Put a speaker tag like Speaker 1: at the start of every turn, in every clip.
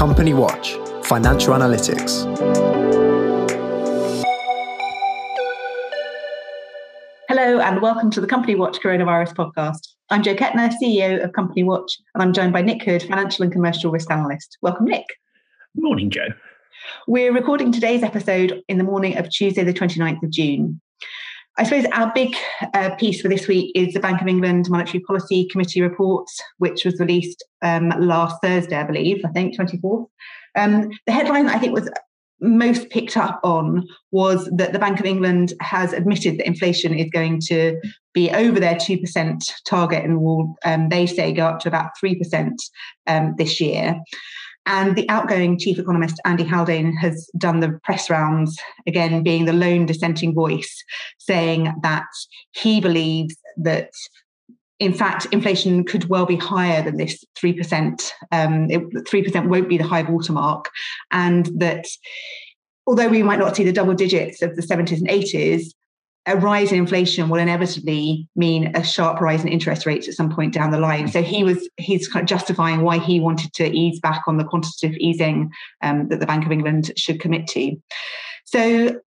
Speaker 1: Company Watch Financial Analytics.
Speaker 2: Hello, and welcome to the Company Watch Coronavirus Podcast. I'm Jo Kettner, CEO of Company Watch, and I'm joined by Nick Hood, Financial and Commercial Risk Analyst. Welcome, Nick.
Speaker 3: Morning, Joe.
Speaker 2: We're recording today's episode in the morning of Tuesday, the 29th of June. I suppose our big uh, piece for this week is the Bank of England Monetary Policy Committee report, which was released um, last Thursday, I believe, I think, 24th. Um, the headline I think was most picked up on was that the Bank of England has admitted that inflation is going to be over their 2% target and will, um, they say, go up to about 3% um, this year. And the outgoing chief economist, Andy Haldane, has done the press rounds, again, being the lone dissenting voice, saying that he believes that in fact, inflation could well be higher than this 3%. Um, it, 3% won't be the high watermark. And that although we might not see the double digits of the 70s and 80s, a rise in inflation will inevitably mean a sharp rise in interest rates at some point down the line. So he was he's kind of justifying why he wanted to ease back on the quantitative easing um, that the Bank of England should commit to. So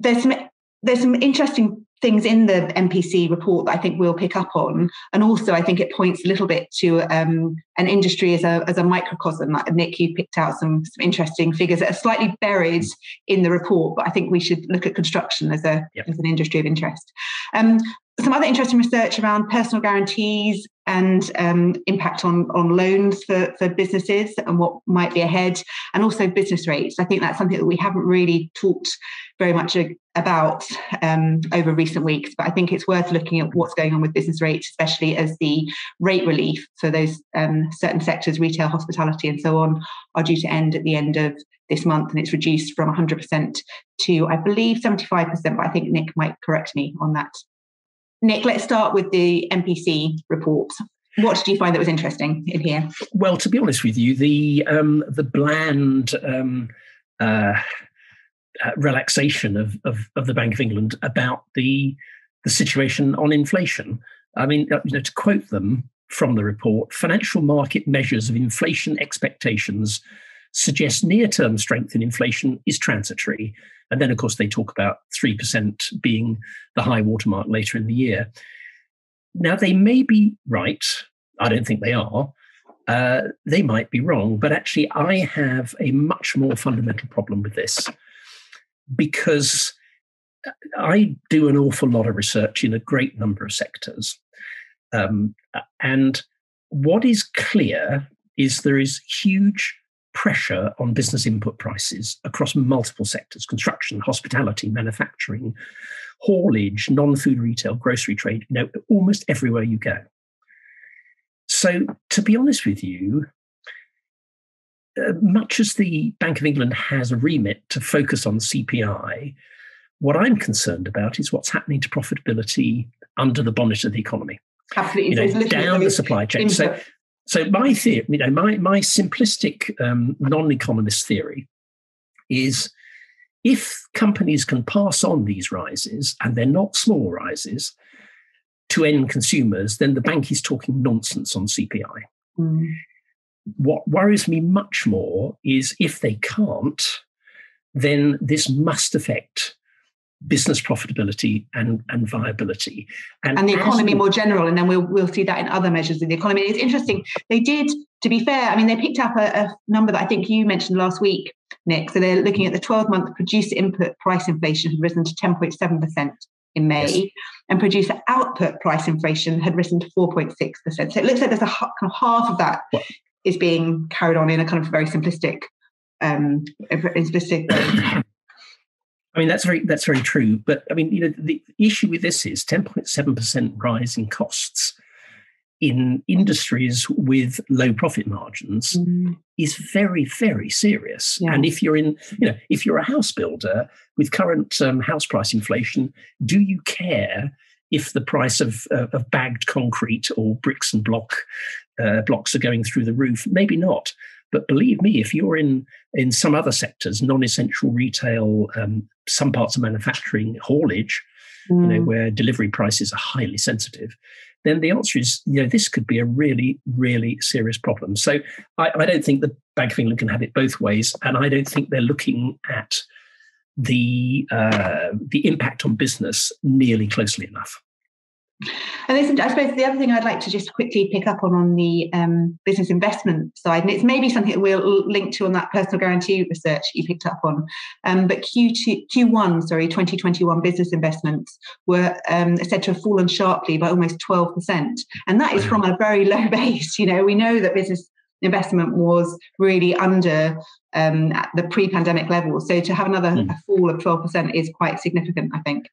Speaker 2: there's some there's some interesting things in the MPC report that I think we'll pick up on. And also, I think it points a little bit to um, an industry as a, as a microcosm. Like Nick, you picked out some, some interesting figures that are slightly buried in the report, but I think we should look at construction as, a, yep. as an industry of interest. Um, some other interesting research around personal guarantees and um, impact on, on loans for, for businesses and what might be ahead, and also business rates. I think that's something that we haven't really talked very much about um, over recent weeks, but I think it's worth looking at what's going on with business rates, especially as the rate relief for those um, certain sectors, retail, hospitality, and so on, are due to end at the end of this month, and it's reduced from 100% to, I believe, 75%. But I think Nick might correct me on that. Nick, let's start with the MPC report. What did you find that was interesting in here?
Speaker 3: Well, to be honest with you, the um, the bland um, uh, uh, relaxation of, of, of the Bank of England about the the situation on inflation. I mean, uh, you know, to quote them from the report, financial market measures of inflation expectations suggest near-term strength in inflation is transitory and then, of course, they talk about 3% being the high watermark later in the year. Now, they may be right. I don't think they are. Uh, they might be wrong. But actually, I have a much more fundamental problem with this because I do an awful lot of research in a great number of sectors. Um, and what is clear is there is huge pressure on business input prices across multiple sectors construction, hospitality, manufacturing, haulage, non food retail, grocery trade, you know, almost everywhere you go. So, to be honest with you, uh, much as the Bank of England has a remit to focus on CPI, what I'm concerned about is what's happening to profitability under the bonnet of the economy.
Speaker 2: Absolutely.
Speaker 3: You know, down the supply chain. So, so my theory, you know, my my simplistic um, non-economist theory is if companies can pass on these rises and they're not small rises to end consumers, then the bank is talking nonsense on CPI. Mm. What worries me much more is if they can't, then this must affect business profitability and, and viability.
Speaker 2: And, and the economy more general. And then we'll, we'll see that in other measures in the economy. It's interesting. They did, to be fair, I mean, they picked up a, a number that I think you mentioned last week, Nick. So they're looking at the 12 month producer input price inflation had risen to 10.7% in May, yes. and producer output price inflation had risen to 4.6%. So it looks like there's a kind of half of that what? is being carried on in a kind of very simplistic um, simplistic
Speaker 3: I mean, that's very that's very true. But I mean, you know, the issue with this is 10.7% rise in costs in industries with low profit margins mm. is very very serious yeah. and if you're in you know if you're a house builder with current um, house price inflation do you care if the price of, uh, of bagged concrete or bricks and block uh, blocks are going through the roof maybe not but believe me, if you're in in some other sectors, non-essential retail, um, some parts of manufacturing, haulage, mm. you know, mm. where delivery prices are highly sensitive, then the answer is, you know, this could be a really, really serious problem. So I, I don't think the Bank of England can have it both ways, and I don't think they're looking at the uh, the impact on business nearly closely enough.
Speaker 2: And this, I suppose the other thing I'd like to just quickly pick up on on the um, business investment side, and it's maybe something that we'll link to on that personal guarantee research you picked up on. Um, but Q2, Q1, sorry, 2021 business investments were um, said to have fallen sharply by almost 12%. And that is from a very low base. You know, we know that business investment was really under um, the pre-pandemic level. So to have another mm. fall of 12% is quite significant, I think.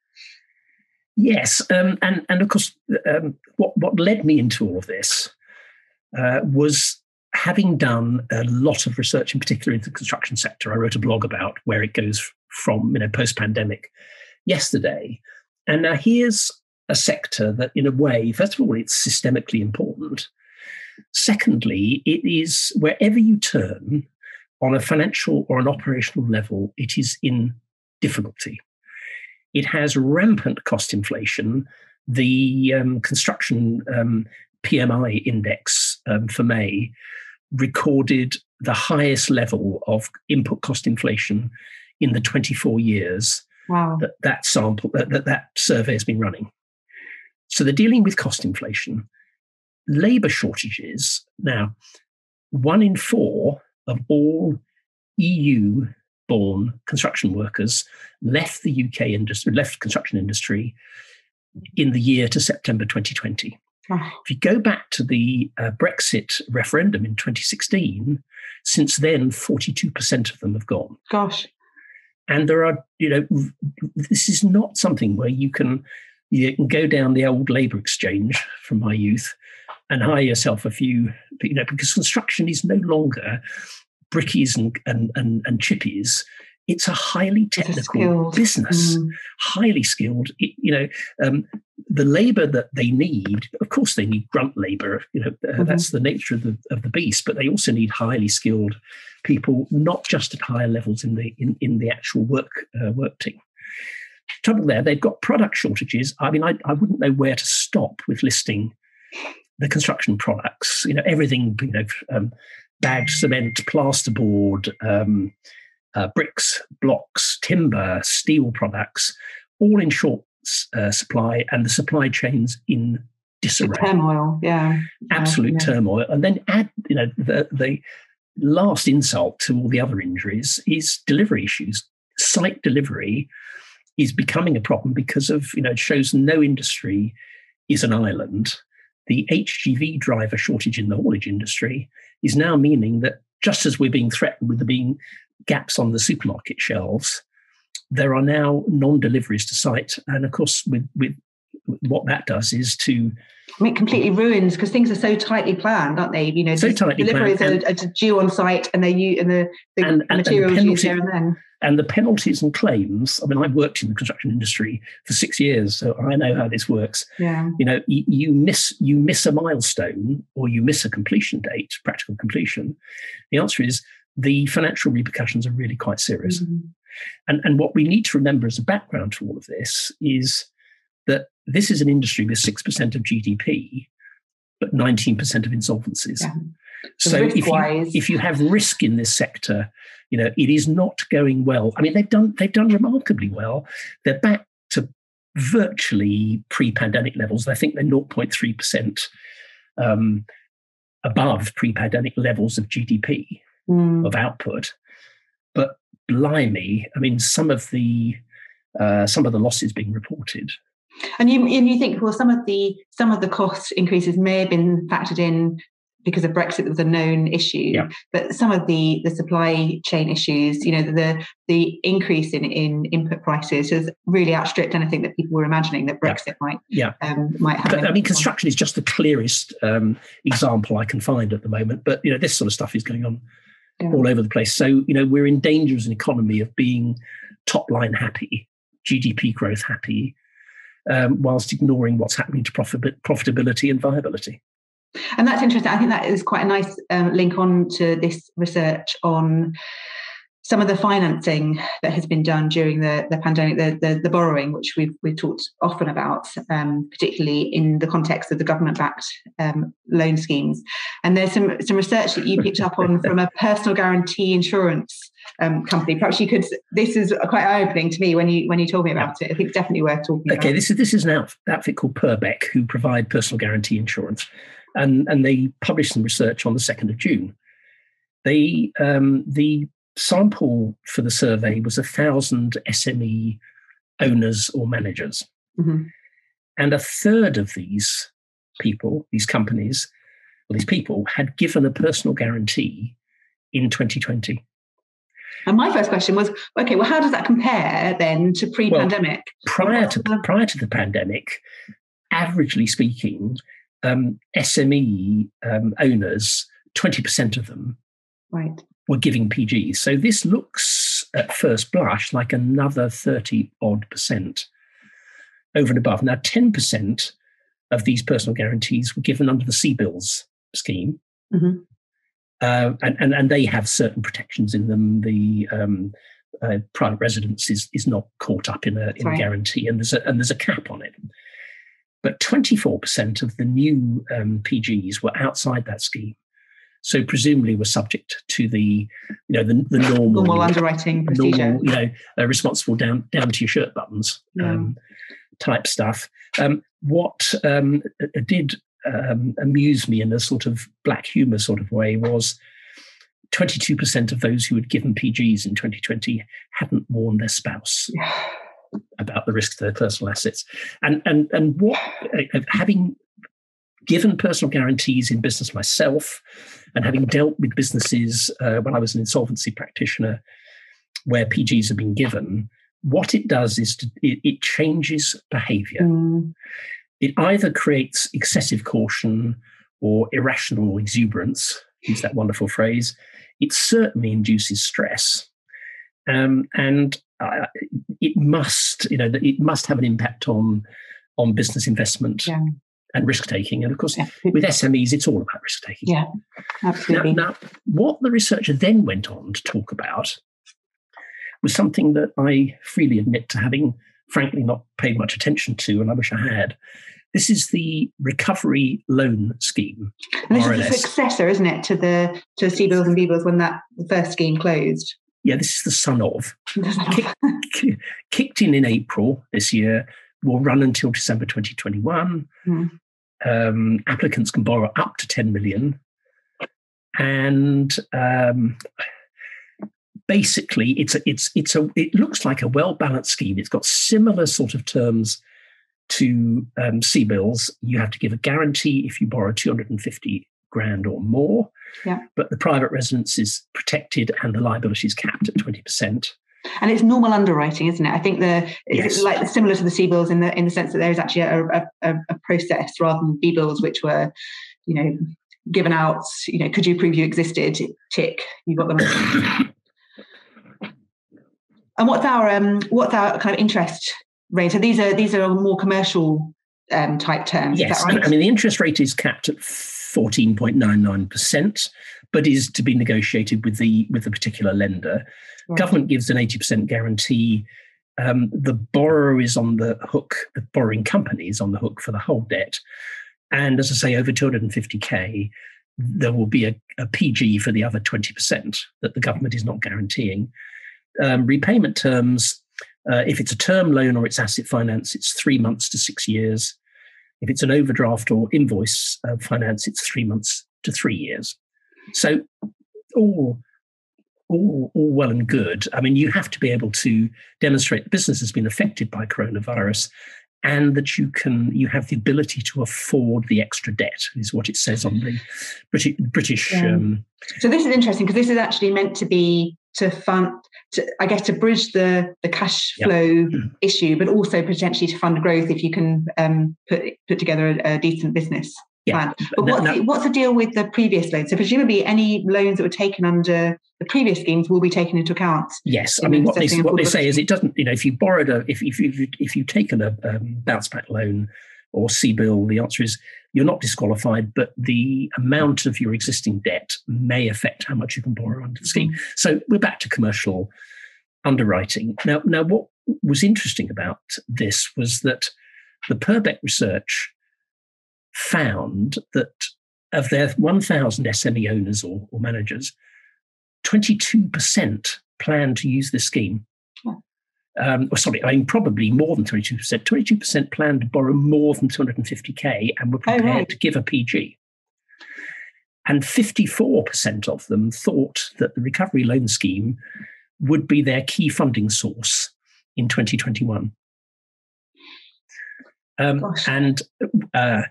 Speaker 3: Yes, um, and and of course, um, what what led me into all of this uh, was having done a lot of research, in particular in the construction sector. I wrote a blog about where it goes from, you know, post pandemic yesterday, and now here's a sector that, in a way, first of all, it's systemically important. Secondly, it is wherever you turn on a financial or an operational level, it is in difficulty. It has rampant cost inflation. The um, construction um, PMI index um, for May recorded the highest level of input cost inflation in the 24 years
Speaker 2: wow.
Speaker 3: that that sample that, that that survey has been running. So they're dealing with cost inflation, labor shortages. Now, one in four of all EU born construction workers left the UK industry, left construction industry in the year to September 2020. Oh. If you go back to the uh, Brexit referendum in 2016, since then, 42% of them have gone.
Speaker 2: Gosh.
Speaker 3: And there are, you know, this is not something where you can, you can go down the old labour exchange from my youth and hire yourself a few, you know, because construction is no longer brickies and, and, and, and chippies, it's a highly technical business, mm. highly skilled. You know, um, the labour that they need, of course, they need grunt labour. You know, mm-hmm. that's the nature of the of the beast. But they also need highly skilled people, not just at higher levels in the in, in the actual work uh, work team. Trouble there, they've got product shortages. I mean, I, I wouldn't know where to stop with listing the construction products. You know, everything. You know, um, bagged cement, plasterboard, um, uh, bricks, blocks, timber, steel products, all in short uh, supply, and the supply chains in disarray.
Speaker 2: Turmoil, yeah,
Speaker 3: absolute
Speaker 2: yeah.
Speaker 3: turmoil. And then add, you know, the the last insult to all the other injuries is delivery issues. Site delivery is becoming a problem because of you know it shows no industry is an island. The HGV driver shortage in the haulage industry is now meaning that just as we're being threatened with there being gaps on the supermarket shelves, there are now non-deliveries to site, and of course, with with what that does is to
Speaker 2: I mean, it completely ruins because things are so tightly planned, aren't they? You know,
Speaker 3: so tightly
Speaker 2: deliveries
Speaker 3: planned.
Speaker 2: Are, are, due on site, and they use and the, the and, materials and used there and then.
Speaker 3: And the penalties and claims. I mean, I've worked in the construction industry for six years, so I know how this works.
Speaker 2: Yeah.
Speaker 3: You know, you, you miss you miss a milestone or you miss a completion date, practical completion. The answer is the financial repercussions are really quite serious. Mm-hmm. And and what we need to remember as a background to all of this is that this is an industry with 6% of GDP, but 19% of insolvencies. Yeah. So if you, if you have risk in this sector, you know, it is not going well. I mean, they've done they've done remarkably well. They're back to virtually pre-pandemic levels. I think they're 0.3% um, above pre-pandemic levels of GDP mm. of output. But blimey, I mean, some of the uh, some of the losses being reported
Speaker 2: and you and you think, well, some of the some of the cost increases may have been factored in because of Brexit that was a known issue,
Speaker 3: yeah.
Speaker 2: but some of the the supply chain issues, you know, the the increase in in input prices has really outstripped anything that people were imagining that Brexit
Speaker 3: yeah.
Speaker 2: might
Speaker 3: yeah
Speaker 2: um, might have.
Speaker 3: But, I mean, construction on. is just the clearest um, example I can find at the moment. But you know, this sort of stuff is going on yeah. all over the place. So you know, we're in danger as an economy of being top line happy, GDP growth happy, um, whilst ignoring what's happening to profit- profitability and viability.
Speaker 2: And that's interesting. I think that is quite a nice um, link on to this research on some of the financing that has been done during the, the pandemic, the, the, the borrowing, which we've, we've talked often about, um, particularly in the context of the government backed um, loan schemes. And there's some, some research that you picked up on from a personal guarantee insurance um, company. Perhaps you could. This is quite eye opening to me when you when you told me about it. I think it's definitely worth talking.
Speaker 3: Okay,
Speaker 2: about.
Speaker 3: this is this is an outfit called Purbeck who provide personal guarantee insurance, and and they published some research on the second of June. They um, the sample for the survey was a thousand SME owners or managers, mm-hmm. and a third of these people, these companies, well, these people had given a personal guarantee in 2020.
Speaker 2: And my first question was, okay, well, how does that compare then to pre-pandemic?
Speaker 3: Well, prior to prior to the pandemic, averagely speaking, um, SME um, owners, twenty percent of them,
Speaker 2: right,
Speaker 3: were giving PGs. So this looks at first blush like another thirty odd percent over and above. Now, ten percent of these personal guarantees were given under the CBILS scheme. Mm-hmm. Uh, and, and, and they have certain protections in them. The um, uh, private residence is is not caught up in a in right. a guarantee, and there's a and there's a cap on it. But 24% of the new um, PGs were outside that scheme, so presumably were subject to the you know the, the normal,
Speaker 2: normal underwriting procedure. Normal,
Speaker 3: you know, uh, responsible down down to your shirt buttons yeah. um, type stuff. Um, what um, did um, amused me in a sort of black humor sort of way was 22% of those who had given PGs in 2020 hadn't warned their spouse about the risk to their personal assets. And and and what uh, having given personal guarantees in business myself, and having dealt with businesses uh, when I was an insolvency practitioner, where PGs have been given, what it does is to, it, it changes behaviour. Mm it either creates excessive caution or irrational exuberance, use that wonderful phrase. It certainly induces stress. Um, and uh, it must, you know, it must have an impact on on business investment yeah. and risk taking. And of course, yeah. with SMEs, it's all about risk taking.
Speaker 2: Yeah, absolutely.
Speaker 3: Now, now, what the researcher then went on to talk about was something that I freely admit to having, frankly, not paid much attention to, and I wish I had, this is the recovery loan scheme.
Speaker 2: And this RLS. is the successor, isn't it, to the to CBILS and BBILS when that first scheme closed?
Speaker 3: Yeah, this is the son of. Kick, kicked in in April this year, will run until December 2021. Mm. Um, applicants can borrow up to 10 million. And um, basically, it's a, it's it's a it looks like a well balanced scheme. It's got similar sort of terms to um, bills. you have to give a guarantee if you borrow 250 grand or more.
Speaker 2: Yeah.
Speaker 3: But the private residence is protected and the liability is capped at 20%.
Speaker 2: And it's normal underwriting, isn't it? I think the it's yes. like similar to the CBILS in the in the sense that there is actually a, a, a process rather than BBILS, which were, you know, given out. You know, could you prove you existed? Tick, you got them. and what's our um what's our kind of interest rate? So these are these are more commercial um, type terms.
Speaker 3: Yes,
Speaker 2: right?
Speaker 3: I mean the interest rate is capped at fourteen point nine nine percent, but is to be negotiated with the with the particular lender. Right. Government gives an eighty percent guarantee. Um, the borrower is on the hook. The borrowing company is on the hook for the whole debt, and as I say, over two hundred and fifty k. There will be a, a PG for the other 20% that the government is not guaranteeing. Um, repayment terms uh, if it's a term loan or it's asset finance, it's three months to six years. If it's an overdraft or invoice uh, finance, it's three months to three years. So, all, all, all well and good. I mean, you have to be able to demonstrate the business has been affected by coronavirus and that you can you have the ability to afford the extra debt is what it says on the british british yeah. um,
Speaker 2: so this is interesting because this is actually meant to be to fund to, I guess to bridge the the cash flow yep. Mm. issue, but also potentially to fund growth if you can um, put put together a, a decent business yeah. plan. But what's, no, the, what's the deal with the previous loans? So presumably any loans that were taken under the previous schemes will be taken into account.
Speaker 3: Yes, I mean what they what they say is it doesn't. You know, if you borrowed a if if you've, if you've taken a um, bounce back loan or CBIL, the answer is you're not disqualified, but the amount of your existing debt may affect how much you can borrow under the scheme. Mm-hmm. So we're back to commercial underwriting. Now, now what was interesting about this was that the Purbeck research found that of their 1,000 SME owners or, or managers, 22% plan to use this scheme. Um, or sorry, I mean, probably more than 22%. 22% plan to borrow more than 250K and were prepared oh, right. to give a PG. And 54% of them thought that the recovery loan scheme would be their key funding source in 2021. Um, and uh,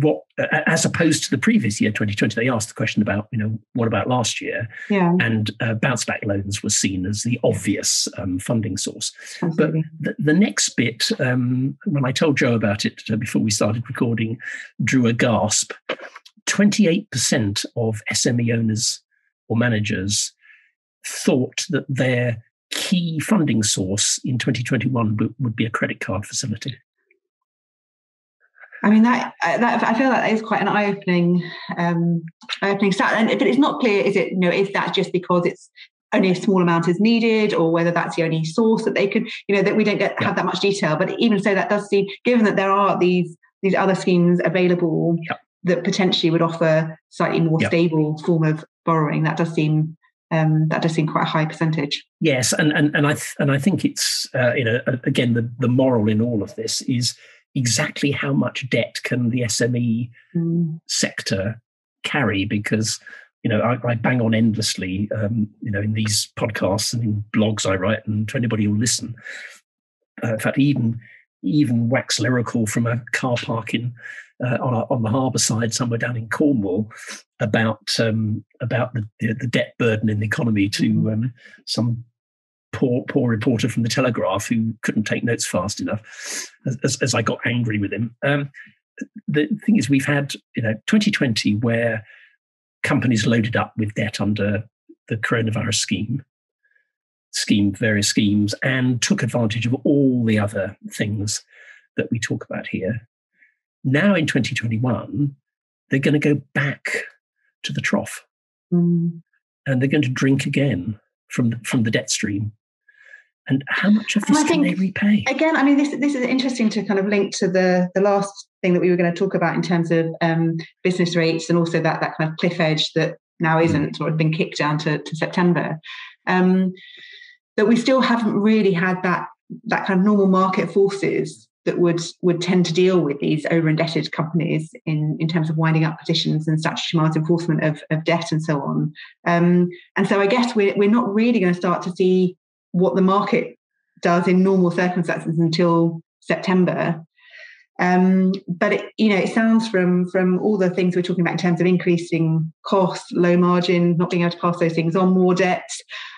Speaker 3: what, as opposed to the previous year, 2020, they asked the question about, you know, what about last year?
Speaker 2: Yeah.
Speaker 3: And uh, bounce back loans was seen as the obvious um, funding source. Absolutely. But the, the, next bit, um, when I told Joe about it uh, before we started recording, drew a gasp. 28% of SME owners or managers thought that their key funding source in 2021 would be a credit card facility.
Speaker 2: I mean that that I feel like that is quite an eye-opening um, eye-opening stat, and but it's not clear. Is it you know is that just because it's only a small amount is needed, or whether that's the only source that they could you know that we don't get yeah. have that much detail. But even so, that does seem given that there are these these other schemes available yeah. that potentially would offer slightly more yeah. stable form of borrowing. That does seem um, that does seem quite a high percentage.
Speaker 3: Yes, and and and I th- and I think it's uh, you know again the the moral in all of this is exactly how much debt can the SME mm. sector carry because you know I, I bang on endlessly um, you know in these podcasts and in blogs I write and to anybody who'll listen. Uh, in fact, even even wax lyrical from a car park in uh, on, a, on the harbour side somewhere down in Cornwall about um, about the, the, debt burden in the economy to mm. um, some poor poor reporter from the Telegraph who couldn't take notes fast enough, as, as I got angry with him. Um, the thing is, we've had you know 2020 where companies loaded up with debt under the coronavirus scheme, scheme various schemes, and took advantage of all the other things that we talk about here. Now in 2021, they're going to go back to the trough, mm. and they're going to drink again from from the debt stream and how much of this can think, they repay?
Speaker 2: Again, I mean, this this is interesting to kind of link to the the last thing that we were going to talk about in terms of um, business rates and also that that kind of cliff edge that now mm. isn't or of been kicked down to, to September. Um, that we still haven't really had that that kind of normal market forces that would would tend to deal with these over indebted companies in in terms of winding up petitions and statutory demands enforcement of, of debt and so on. Um, and so I guess we're we're not really going to start to see what the market does in normal circumstances until September. Um, but it, you know, it sounds from from all the things we're talking about in terms of increasing costs, low margin, not being able to pass those things on, more debt.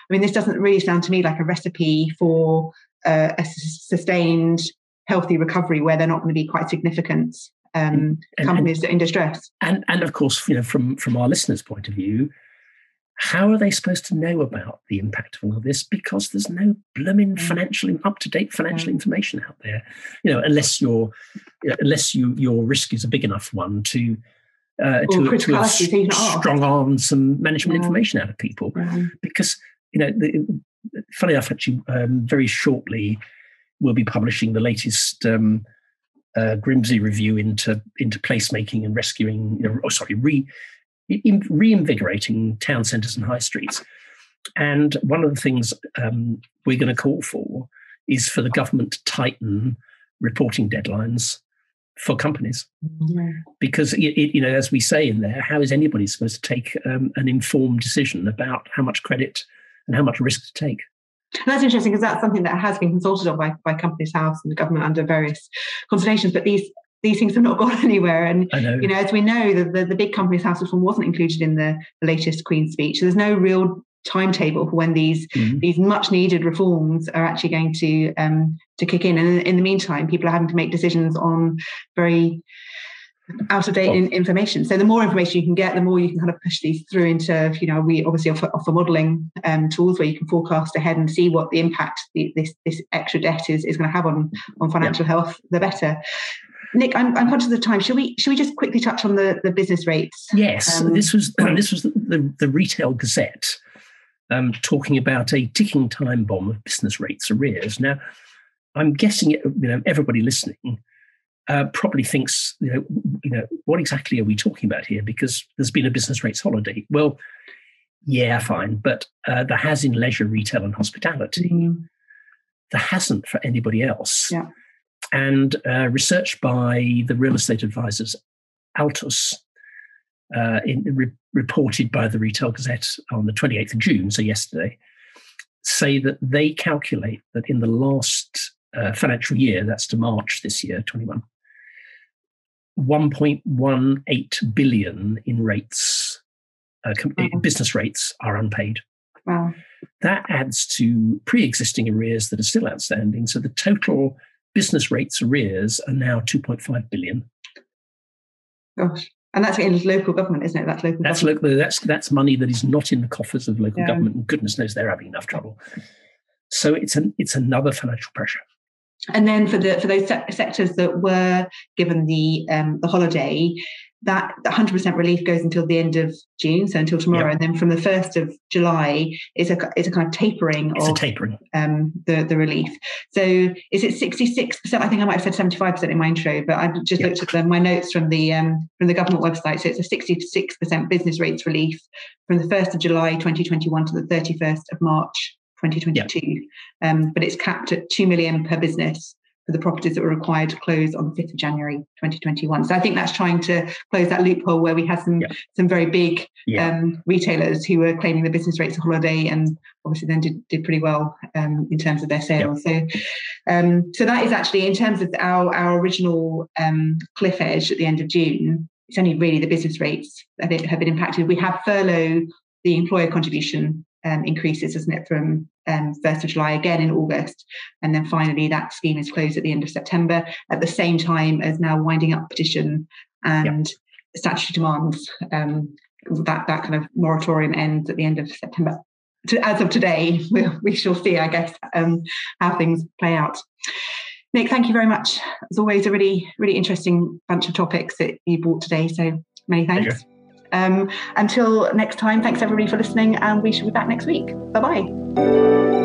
Speaker 2: I mean, this doesn't really sound to me like a recipe for uh, a sustained, healthy recovery where they're not going to be quite significant um, and, companies and, in distress.
Speaker 3: And and of course, you know, from from our listeners' point of view, how are they supposed to know about the impact of all of this? Because there's no blooming mm. financial, up to date financial mm. information out there. You know, unless your unless you your risk is a big enough one to uh, to, to strong arm some management yeah. information out of people. Mm. Because you know, the, funny enough, actually, um, very shortly we'll be publishing the latest. Um, uh, Grimsey review into into placemaking and rescuing, you know, oh, sorry, re reinvigorating town centres and high streets. And one of the things um, we're going to call for is for the government to tighten reporting deadlines for companies, yeah. because it, it, you know, as we say in there, how is anybody supposed to take um, an informed decision about how much credit and how much risk to take?
Speaker 2: that's interesting because that's something that has been consulted on by, by Companies House and the government under various consultations. But these these things have not gone anywhere. And you know, as we know, the, the, the big companies house reform wasn't included in the, the latest Queen's speech. So there's no real timetable for when these mm-hmm. these much needed reforms are actually going to um, to kick in. And in, in, the meantime, people are having to make decisions on very out of date well, information. So the more information you can get, the more you can kind of push these through into, you know, we obviously offer, offer modelling um, tools where you can forecast ahead and see what the impact the, this this extra debt is is going to have on on financial yeah. health. The better. Nick, I'm, I'm conscious of the time. Should we should we just quickly touch on the, the business rates?
Speaker 3: Yes, um, this was this was the, the, the Retail Gazette um, talking about a ticking time bomb of business rates arrears. Now, I'm guessing you know everybody listening uh, probably thinks you know you know what exactly are we talking about here because there's been a business rates holiday. Well, yeah, fine, but uh, there has in leisure, retail, and hospitality. Mm. There hasn't for anybody else.
Speaker 2: Yeah.
Speaker 3: And uh, research by the real estate advisors Altus uh, in, re- reported by the Retail Gazette on the 28th of June, so yesterday, say that they calculate that in the last uh, financial year, that's to March this year, 21, 1.18 billion in rates, uh, mm-hmm. business rates are unpaid.
Speaker 2: Wow.
Speaker 3: That adds to pre existing arrears that are still outstanding. So the total business rates arrears are now 2.5 billion.
Speaker 2: Gosh. And that's in local government, isn't it? That's local.
Speaker 3: That's
Speaker 2: government.
Speaker 3: local. That's that's money that is not in the coffers of local yeah. government, and goodness knows they're having enough trouble. So it's an it's another financial pressure.
Speaker 2: And then for the for those se- sectors that were given the um, the holiday, that 100% relief goes until the end of June, so until tomorrow, yep. and then from the 1st of July is a is a kind of tapering
Speaker 3: it's
Speaker 2: of
Speaker 3: a tapering.
Speaker 2: Um, the the relief. So is it 66%? I think I might have said 75% in my intro, but I just yep. looked at the, my notes from the um, from the government website. So it's a 66% business rates relief from the 1st of July 2021 to the 31st of March 2022. Yep. Um, but it's capped at 2 million per business for the properties that were required to close on the 5th of January 2021. So I think that's trying to close that loophole where we had some yeah. some very big yeah. um, retailers who were claiming the business rates of holiday and obviously then did, did pretty well um, in terms of their sales. Yeah. So um, so that is actually in terms of our, our original um, cliff edge at the end of June, it's only really the business rates that have been impacted. We have furlough the employer contribution um, increases, isn't it, from um, 1st of July again in August. And then finally, that scheme is closed at the end of September, at the same time as now winding up petition and yep. statutory demands. Um, that, that kind of moratorium ends at the end of September. To, as of today, we, we shall see, I guess, um, how things play out. Nick, thank you very much. It's always a really, really interesting bunch of topics that you brought today. So many thanks. Um, until next time, thanks everybody for listening, and we shall be back next week. Bye bye.